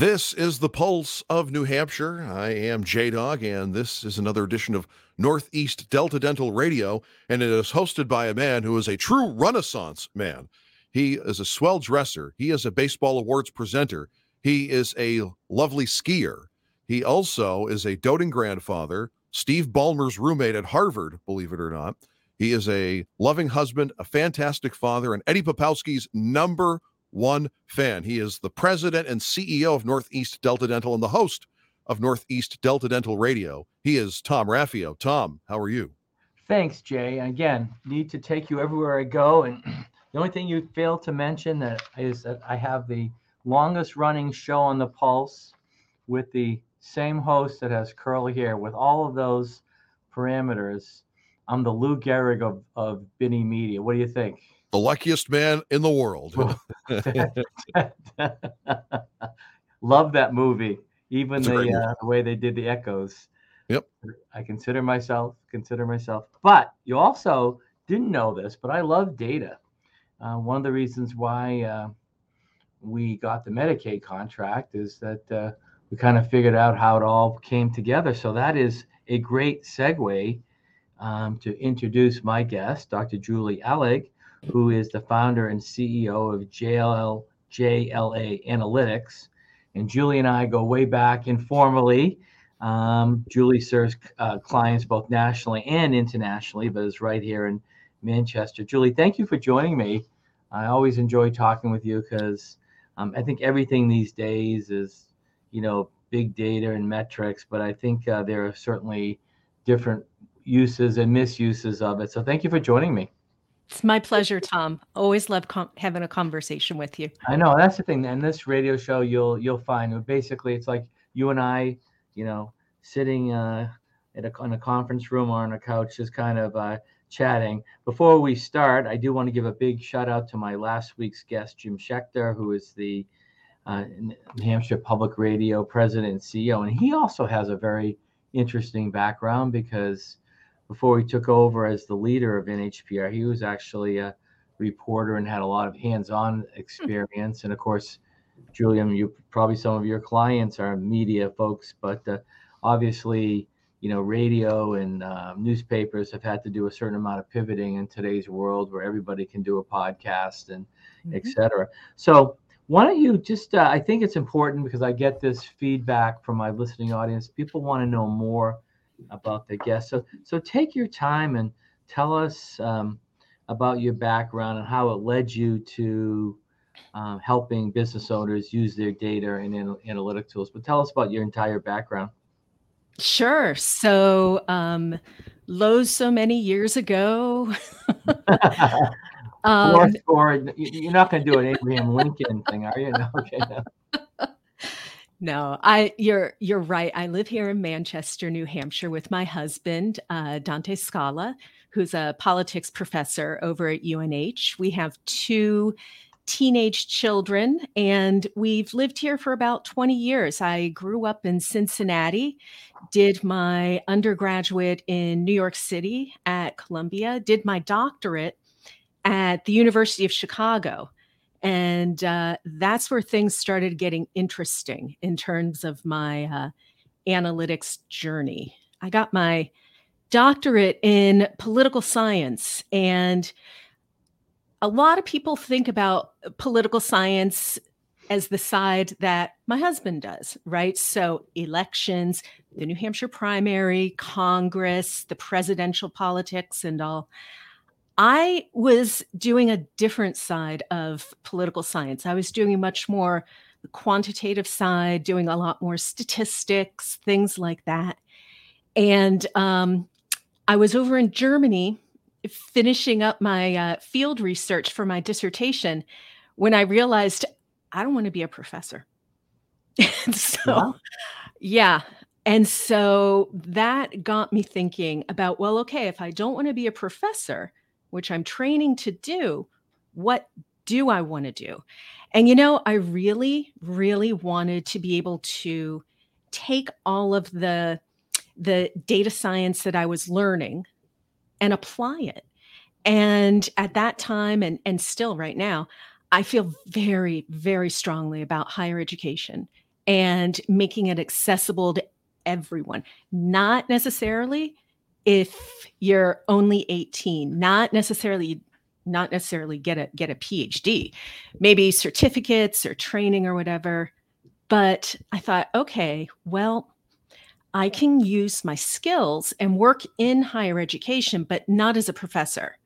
This is the Pulse of New Hampshire. I am J Dog, and this is another edition of Northeast Delta Dental Radio. And it is hosted by a man who is a true Renaissance man. He is a swell dresser, he is a baseball awards presenter, he is a lovely skier. He also is a doting grandfather, Steve Ballmer's roommate at Harvard, believe it or not. He is a loving husband, a fantastic father, and Eddie Popowski's number one fan. He is the president and CEO of Northeast Delta Dental and the host of Northeast Delta Dental Radio. He is Tom Raffio. Tom, how are you? Thanks, Jay. Again, need to take you everywhere I go. And the only thing you failed to mention that is that I have the longest running show on the Pulse with the same host that has curly hair. With all of those parameters, I'm the Lou Gehrig of, of Binnie Media. What do you think? The luckiest man in the world. Love that movie. Even the, uh, the way they did the echoes. Yep. I consider myself consider myself. But you also didn't know this, but I love data. Uh, one of the reasons why uh, we got the Medicaid contract is that uh, we kind of figured out how it all came together. So that is a great segue um, to introduce my guest, Dr. Julie Alig who is the founder and CEO of JLL, JLA Analytics. And Julie and I go way back informally. Um, Julie serves uh, clients both nationally and internationally, but is right here in Manchester. Julie, thank you for joining me. I always enjoy talking with you because um, I think everything these days is, you know, big data and metrics, but I think uh, there are certainly different uses and misuses of it. So thank you for joining me. It's my pleasure, Tom. Always love com- having a conversation with you. I know that's the thing. And this radio show, you'll you'll find basically it's like you and I, you know, sitting uh, at a, in a conference room or on a couch, just kind of uh, chatting. Before we start, I do want to give a big shout out to my last week's guest, Jim Schachter, who is the uh, New Hampshire Public Radio president and CEO, and he also has a very interesting background because before he took over as the leader of NHPR. He was actually a reporter and had a lot of hands-on experience. And of course, Julian, you probably some of your clients are media folks, but uh, obviously, you know, radio and uh, newspapers have had to do a certain amount of pivoting in today's world where everybody can do a podcast and mm-hmm. et cetera. So why don't you just uh, i think it's important because i get this feedback from my listening audience people want to know more about the guest. So, so take your time and tell us um, about your background and how it led you to um, helping business owners use their data and anal- analytic tools. But tell us about your entire background. Sure. So, um, Lowe's so many years ago. um, or, or, you're not going to do an Abraham Lincoln thing, are you? No, okay. No. No, I you're you're right. I live here in Manchester, New Hampshire, with my husband, uh, Dante Scala, who's a politics professor over at UNH. We have two teenage children, and we've lived here for about 20 years. I grew up in Cincinnati, did my undergraduate in New York City at Columbia, did my doctorate at the University of Chicago. And uh, that's where things started getting interesting in terms of my uh, analytics journey. I got my doctorate in political science. And a lot of people think about political science as the side that my husband does, right? So, elections, the New Hampshire primary, Congress, the presidential politics, and all. I was doing a different side of political science. I was doing a much more the quantitative side, doing a lot more statistics, things like that. And um, I was over in Germany finishing up my uh, field research for my dissertation when I realized I don't want to be a professor. so, yeah. And so that got me thinking about well, okay, if I don't want to be a professor, which I'm training to do, what do I want to do? And you know, I really, really wanted to be able to take all of the the data science that I was learning and apply it. And at that time and and still right now, I feel very very strongly about higher education and making it accessible to everyone, not necessarily if you're only 18, not necessarily not necessarily get a get a PhD, maybe certificates or training or whatever. But I thought, okay, well, I can use my skills and work in higher education, but not as a professor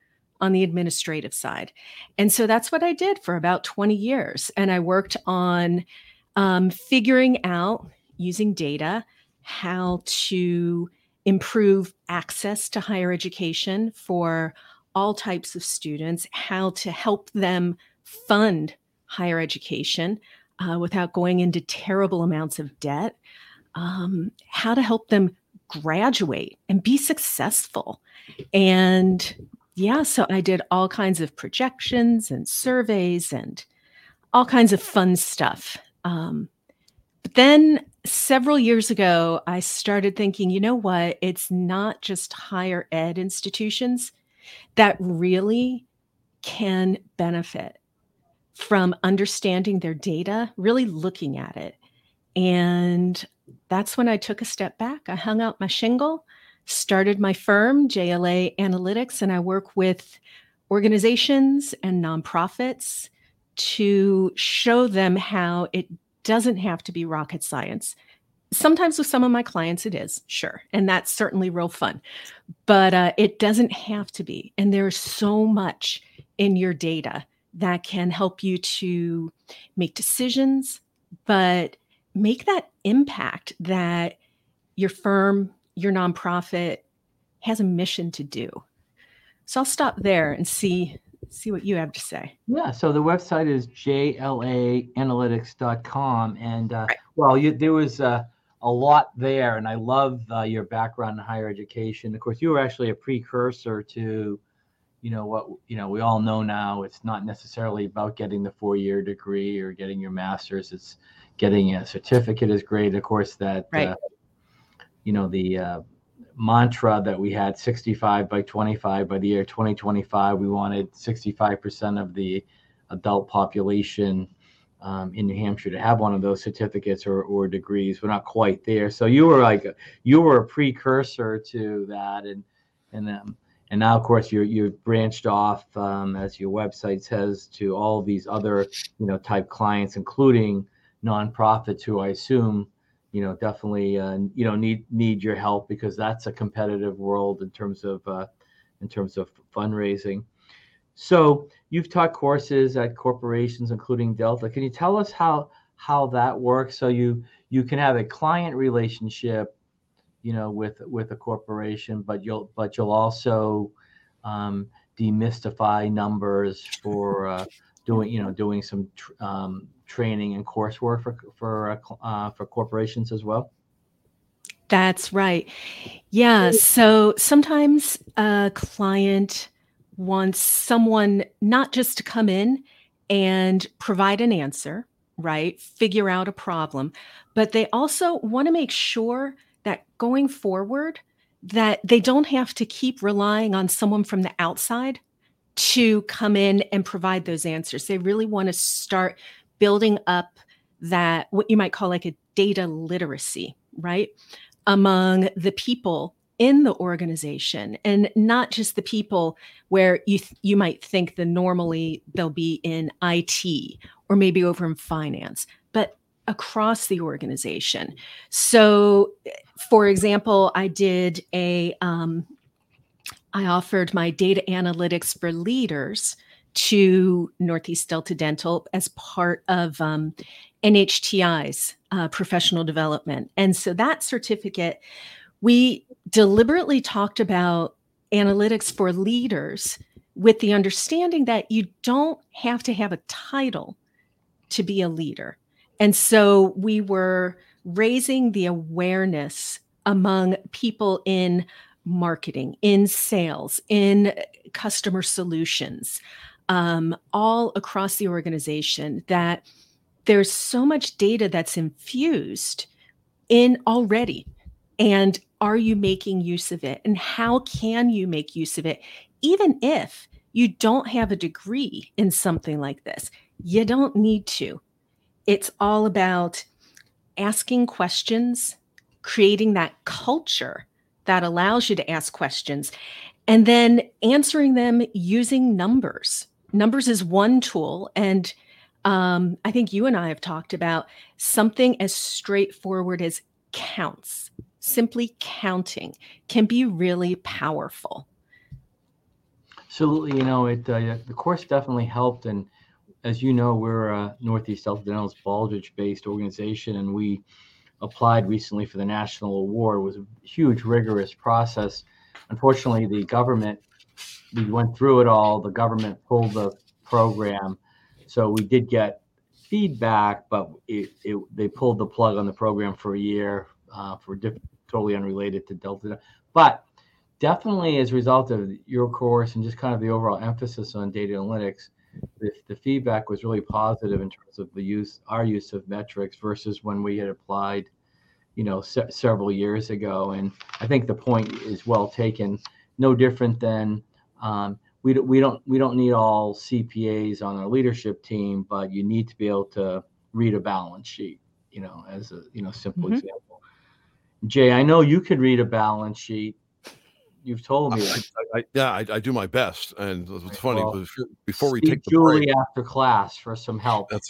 on the administrative side. And so that's what I did for about 20 years. And I worked on um, figuring out using data how to improve access to higher education for all types of students, how to help them fund higher education uh, without going into terrible amounts of debt, um, how to help them graduate and be successful. And yeah, so I did all kinds of projections and surveys and all kinds of fun stuff. Um, but then several years ago, I started thinking, you know what? It's not just higher ed institutions that really can benefit from understanding their data, really looking at it. And that's when I took a step back. I hung out my shingle, started my firm, JLA Analytics, and I work with organizations and nonprofits to show them how it doesn't have to be rocket science. Sometimes with some of my clients, it is, sure. And that's certainly real fun. But uh, it doesn't have to be. And there's so much in your data that can help you to make decisions, but make that impact that your firm, your nonprofit has a mission to do. So I'll stop there and see see what you have to say. Yeah, so the website is jlaanalytics.com. And uh, right. well, you, there was uh, a lot there, and I love uh, your background in higher education. Of course, you were actually a precursor to, you know, what you know we all know now. It's not necessarily about getting the four-year degree or getting your master's. It's getting a certificate is great. Of course, that right. Uh, you know the uh, mantra that we had 65 by 25 by the year 2025 we wanted 65% of the adult population um, in new hampshire to have one of those certificates or, or degrees. We're not quite there. So you were like a, you were a precursor to that and and um, and now of course you're you've branched off um, as your website says to all these other you know type clients including nonprofits who i assume you know definitely uh, you know need need your help because that's a competitive world in terms of uh, in terms of fundraising. So you've taught courses at corporations, including Delta. Can you tell us how how that works? So you you can have a client relationship, you know, with with a corporation, but you'll but you'll also um, demystify numbers for uh, doing you know doing some um, training and coursework for for uh, uh, for corporations as well? That's right. Yeah. So sometimes a client wants someone not just to come in and provide an answer, right? Figure out a problem, but they also want to make sure that going forward that they don't have to keep relying on someone from the outside to come in and provide those answers. They really want to start building up that what you might call like a data literacy, right? Among the people in the organization and not just the people where you th- you might think that normally they'll be in IT or maybe over in finance, but across the organization. So, for example, I did a um, I offered my data analytics for leaders to Northeast Delta Dental as part of um, NHTI's uh, professional development. And so that certificate, we deliberately talked about analytics for leaders with the understanding that you don't have to have a title to be a leader. And so we were raising the awareness among people in marketing, in sales, in customer solutions, um, all across the organization that there's so much data that's infused in already. And are you making use of it? And how can you make use of it? Even if you don't have a degree in something like this, you don't need to. It's all about asking questions, creating that culture that allows you to ask questions, and then answering them using numbers. Numbers is one tool. And um, I think you and I have talked about something as straightforward as counts. Simply counting can be really powerful. Absolutely. You know, it uh, the course definitely helped. And as you know, we're a Northeast Delta Dental's Baldrige based organization, and we applied recently for the national award. It was a huge, rigorous process. Unfortunately, the government, we went through it all. The government pulled the program. So we did get feedback, but it, it, they pulled the plug on the program for a year uh, for diff- totally unrelated to Delta. But definitely as a result of your course and just kind of the overall emphasis on data analytics, the, the feedback was really positive in terms of the use, our use of metrics versus when we had applied, you know, se- several years ago. And I think the point is well taken. No different than um, we, don't, we don't we don't need all CPAs on our leadership team, but you need to be able to read a balance sheet. You know, as a you know simple mm-hmm. example. Jay, I know you could read a balance sheet You've told me. I, I, yeah, I, I, do my best, and it's funny. Well, before we take the Julie break, after class for some help.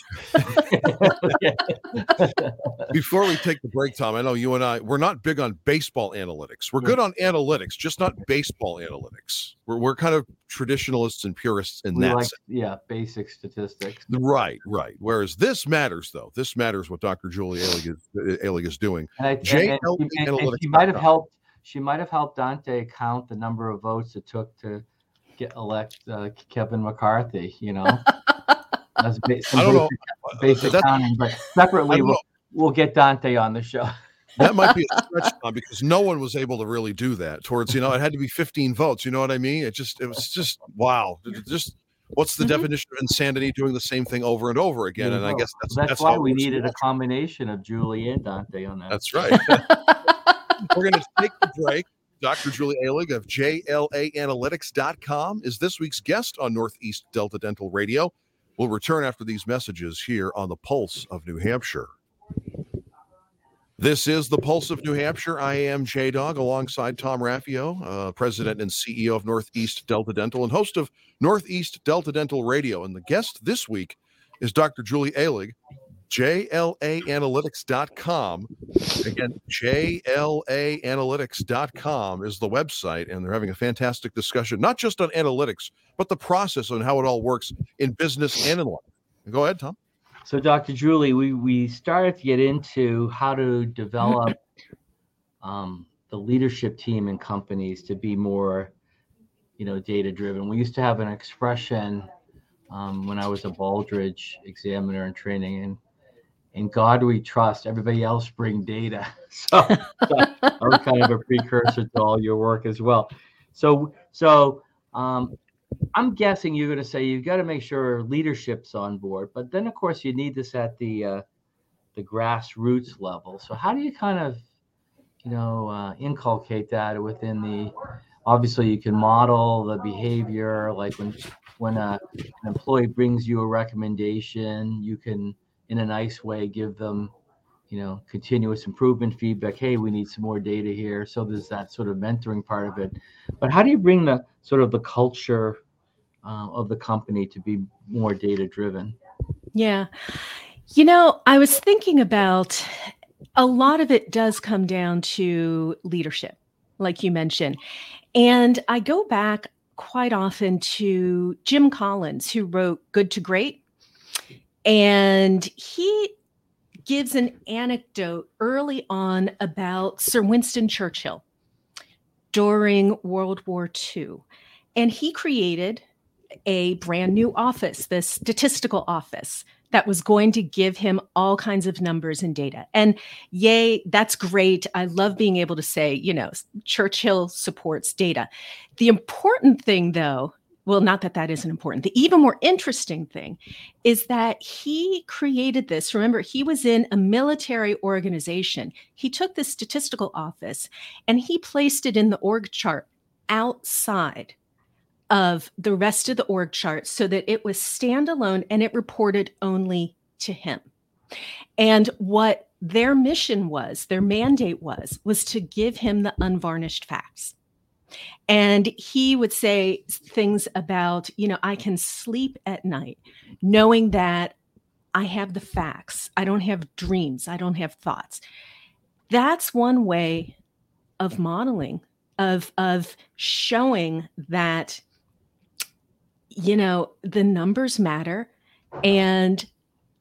Before we take the break, Tom. I know you and I we're not big on baseball analytics. We're good on analytics, just not baseball analytics. We're we're kind of traditionalists and purists in we that. Like, yeah, basic statistics. Right, right. Whereas this matters, though. This matters what Dr. Julie Alig is, uh, Alig is doing. And I, and, and, and, and he might have helped she might have helped Dante count the number of votes it took to get elect uh, Kevin McCarthy. You know, that's ba- I don't basic, know. basic counting. But separately, we'll, we'll get Dante on the show. that might be a stretch because no one was able to really do that. Towards you know, it had to be 15 votes. You know what I mean? It just it was just wow. It just what's the mm-hmm. definition of insanity? Doing the same thing over and over again. And I guess that's that's, that's why we needed a combination of Julie and Dante on that. That's right. We're going to take the break. Dr. Julie Alig of JLAanalytics.com is this week's guest on Northeast Delta Dental Radio. We'll return after these messages here on the Pulse of New Hampshire. This is the Pulse of New Hampshire. I am J Dog alongside Tom Raffio, uh, president and CEO of Northeast Delta Dental and host of Northeast Delta Dental Radio. And the guest this week is Dr. Julie Alig jlaanalytics.com. Again, jlaanalytics.com is the website, and they're having a fantastic discussion, not just on analytics, but the process on how it all works in business and in life. Go ahead, Tom. So, Dr. Julie, we, we started to get into how to develop um, the leadership team in companies to be more, you know, data driven. We used to have an expression um, when I was a Baldrige examiner in training, and in God we trust. Everybody else bring data. So, so I'm kind of a precursor to all your work as well. So, so um, I'm guessing you're going to say you've got to make sure leadership's on board, but then of course you need this at the uh, the grassroots level. So how do you kind of, you know, uh, inculcate that within the? Obviously, you can model the behavior, like when when a, an employee brings you a recommendation, you can in a nice way give them you know continuous improvement feedback hey we need some more data here. So there's that sort of mentoring part of it. But how do you bring the sort of the culture uh, of the company to be more data driven yeah. You know i was thinking about a lot of it does come down to leadership like you mentioned. And i go back quite often to jim collins who wrote good to great and he gives an anecdote early on about Sir Winston Churchill during World War II. And he created a brand new office, the statistical office, that was going to give him all kinds of numbers and data. And yay, that's great. I love being able to say, you know, Churchill supports data. The important thing, though, well, not that that isn't important. The even more interesting thing is that he created this. Remember, he was in a military organization. He took the statistical office and he placed it in the org chart outside of the rest of the org chart so that it was standalone and it reported only to him. And what their mission was, their mandate was, was to give him the unvarnished facts. And he would say things about, you know, I can sleep at night knowing that I have the facts. I don't have dreams. I don't have thoughts. That's one way of modeling, of, of showing that, you know, the numbers matter and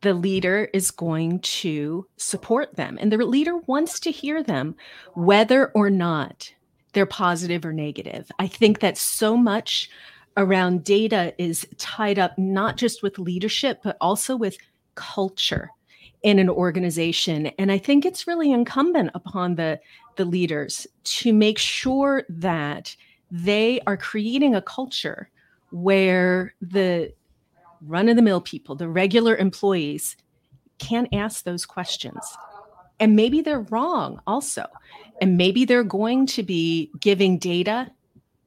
the leader is going to support them. And the leader wants to hear them, whether or not they're positive or negative. I think that so much around data is tied up not just with leadership, but also with culture in an organization. And I think it's really incumbent upon the, the leaders to make sure that they are creating a culture where the run of the mill people, the regular employees, can ask those questions. And maybe they're wrong also. And maybe they're going to be giving data,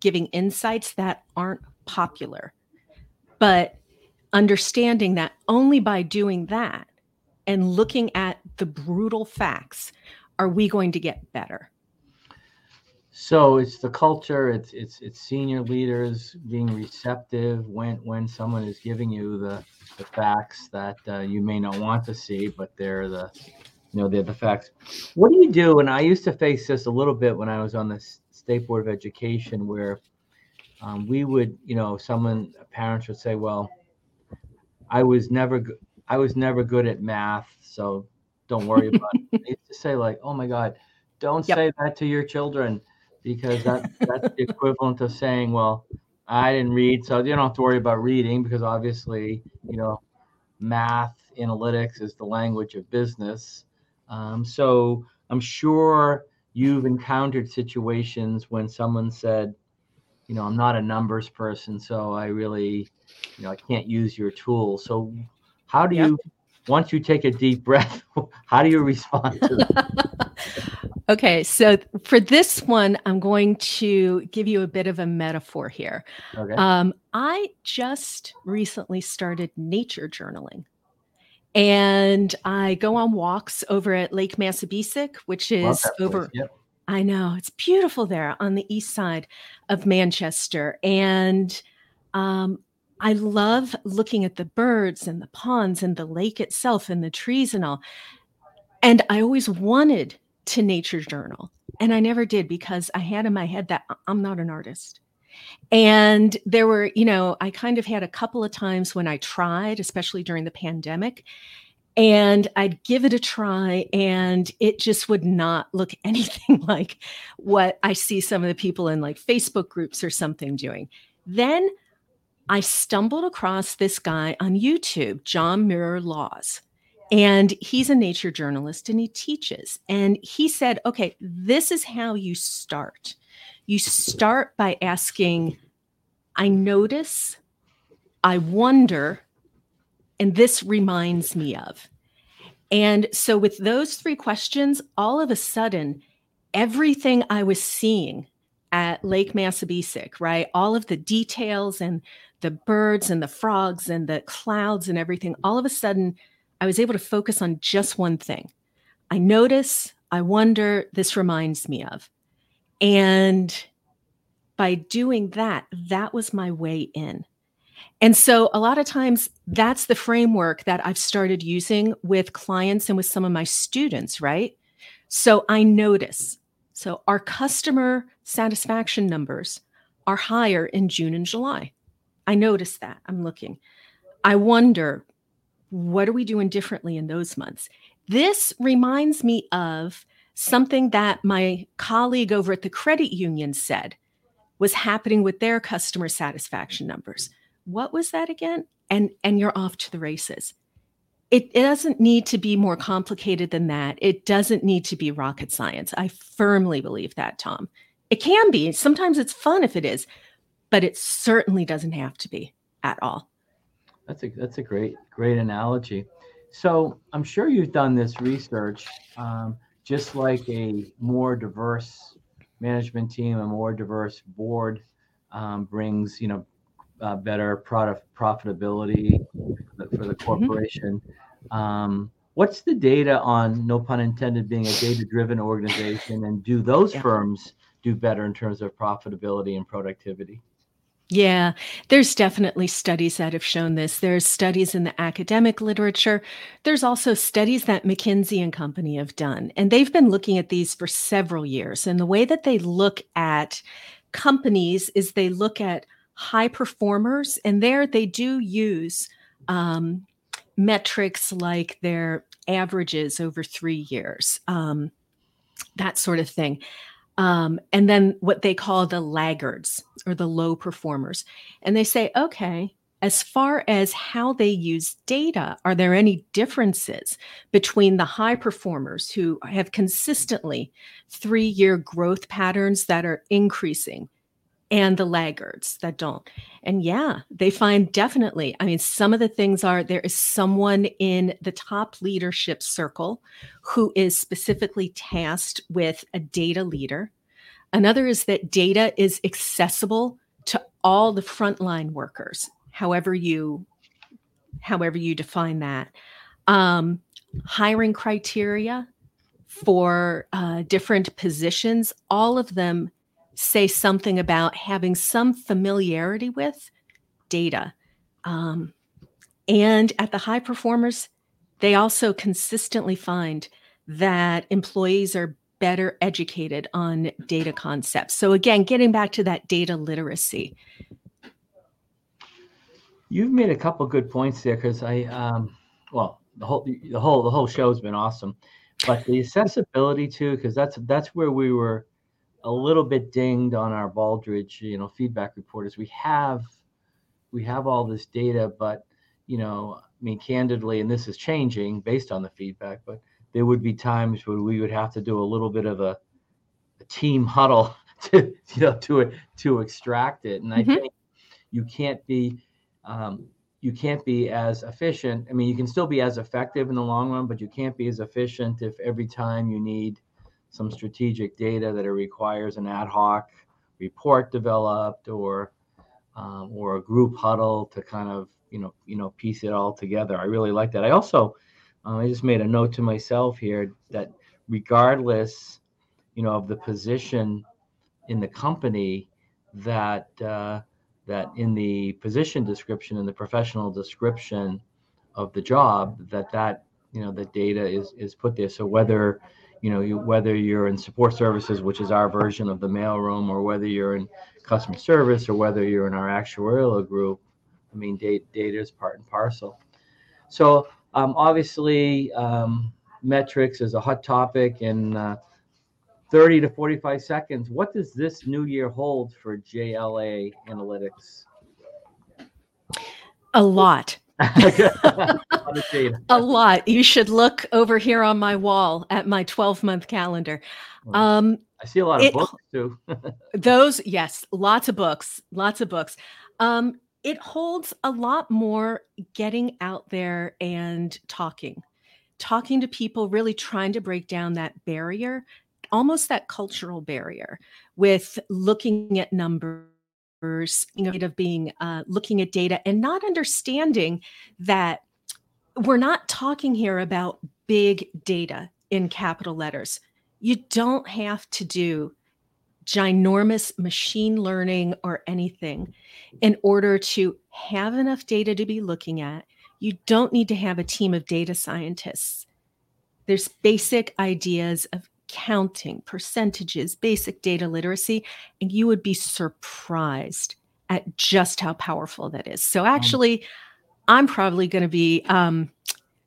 giving insights that aren't popular. But understanding that only by doing that and looking at the brutal facts are we going to get better. So it's the culture, it's it's it's senior leaders being receptive when when someone is giving you the the facts that uh, you may not want to see, but they're the you know they're the facts. What do you do? And I used to face this a little bit when I was on the state board of education, where um, we would you know someone parents would say, well, I was never I was never good at math, so don't worry about it. They used to say like, oh my God, don't yep. say that to your children because that that's the equivalent of saying, well, I didn't read, so you don't have to worry about reading because obviously, you know, math analytics is the language of business. Um, so I'm sure you've encountered situations when someone said, you know, I'm not a numbers person, so I really, you know, I can't use your tool. So how do yep. you, once you take a deep breath, how do you respond to that? Okay, so for this one, I'm going to give you a bit of a metaphor here. Okay. Um, I just recently started nature journaling. And I go on walks over at Lake Massabesic, which is over. Yep. I know it's beautiful there on the east side of Manchester. And um, I love looking at the birds and the ponds and the lake itself and the trees and all. And I always wanted to Nature Journal. And I never did because I had in my head that I'm not an artist. And there were, you know, I kind of had a couple of times when I tried, especially during the pandemic, and I'd give it a try, and it just would not look anything like what I see some of the people in like Facebook groups or something doing. Then I stumbled across this guy on YouTube, John Muir Laws. And he's a nature journalist and he teaches. And he said, okay, this is how you start. You start by asking, I notice, I wonder, and this reminds me of. And so, with those three questions, all of a sudden, everything I was seeing at Lake Massabesic, right? All of the details and the birds and the frogs and the clouds and everything, all of a sudden, I was able to focus on just one thing. I notice, I wonder, this reminds me of. And by doing that, that was my way in. And so a lot of times that's the framework that I've started using with clients and with some of my students, right? So I notice. So our customer satisfaction numbers are higher in June and July. I notice that. I'm looking. I wonder what are we doing differently in those months? This reminds me of something that my colleague over at the credit union said was happening with their customer satisfaction numbers. What was that again? And and you're off to the races. It, it doesn't need to be more complicated than that. It doesn't need to be rocket science. I firmly believe that, Tom. It can be. Sometimes it's fun if it is, but it certainly doesn't have to be at all. That's a that's a great great analogy. So I'm sure you've done this research, um, just like a more diverse management team, a more diverse board um, brings you know uh, better product profitability for the, for the mm-hmm. corporation. Mm-hmm. Um, what's the data on no pun intended being a data driven organization and do those yeah. firms do better in terms of profitability and productivity yeah, there's definitely studies that have shown this. There's studies in the academic literature. There's also studies that McKinsey and Company have done, and they've been looking at these for several years. And the way that they look at companies is they look at high performers, and there they do use um, metrics like their averages over three years, um, that sort of thing. Um, and then what they call the laggards or the low performers. And they say, okay, as far as how they use data, are there any differences between the high performers who have consistently three year growth patterns that are increasing and the laggards that don't. And yeah, they find definitely, I mean, some of the things are there is someone in the top leadership circle who is specifically tasked with a data leader. Another is that data is accessible to all the frontline workers, however you however you define that. Um, hiring criteria for uh, different positions, all of them say something about having some familiarity with data. Um, and at the high performers, they also consistently find that employees are better educated on data concepts. So again, getting back to that data literacy. You've made a couple good points there because I, um, well, the whole the whole the whole show has been awesome, but the accessibility too, because that's that's where we were a little bit dinged on our Baldrige, you know, feedback report is we have we have all this data, but you know, I mean, candidly, and this is changing based on the feedback, but there would be times where we would have to do a little bit of a, a team huddle to you know to to extract it, and mm-hmm. I think you can't be um, you can't be as efficient. I mean, you can still be as effective in the long run, but you can't be as efficient if every time you need some strategic data that it requires an ad hoc report developed or um, or a group huddle to kind of you know you know piece it all together. I really like that. I also um, I just made a note to myself here that regardless you know of the position in the company that uh, that in the position description and the professional description of the job that that you know the data is is put there so whether you know, you, whether you're in support services, which is our version of the mailroom, or whether you're in customer service, or whether you're in our actuarial group, I mean, data, data is part and parcel. So um, obviously, um, metrics is a hot topic in uh, 30 to 45 seconds. What does this new year hold for JLA Analytics? A lot. a lot. You should look over here on my wall at my 12 month calendar. Um, I see a lot of it, books too. those, yes, lots of books, lots of books. Um, it holds a lot more getting out there and talking, talking to people, really trying to break down that barrier, almost that cultural barrier with looking at numbers you know, of being uh, looking at data and not understanding that we're not talking here about big data in capital letters. You don't have to do ginormous machine learning or anything in order to have enough data to be looking at. You don't need to have a team of data scientists. There's basic ideas of counting, percentages, basic data literacy, and you would be surprised at just how powerful that is. So, mm. actually, I'm probably going to be um,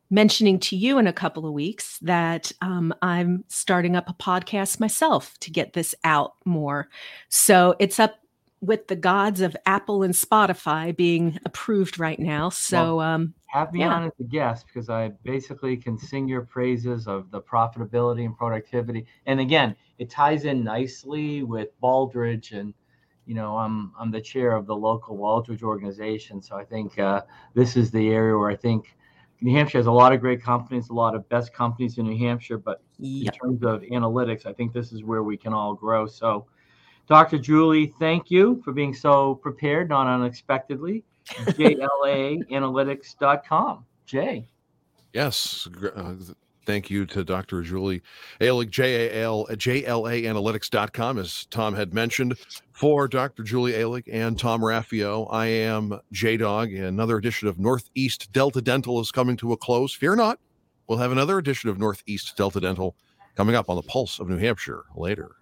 mentioning to you in a couple of weeks that um, I'm starting up a podcast myself to get this out more. So, it's up with the gods of Apple and Spotify being approved right now. So, well, um, have me yeah. on as a guest because I basically can sing your praises of the profitability and productivity. And again, it ties in nicely with Baldrige and you know I'm I'm the chair of the local Baldrige organization, so I think uh, this is the area where I think New Hampshire has a lot of great companies, a lot of best companies in New Hampshire, but yep. in terms of analytics, I think this is where we can all grow. So Dr. Julie, thank you for being so prepared, not unexpectedly. JLAanalytics.com. Jay. Yes. Uh, thank you to Dr. Julie Alig, J-A-L, analytics.com, as Tom had mentioned. For Dr. Julie Alig and Tom Raffio, I am J-Dog. Another edition of Northeast Delta Dental is coming to a close. Fear not, we'll have another edition of Northeast Delta Dental coming up on the Pulse of New Hampshire later.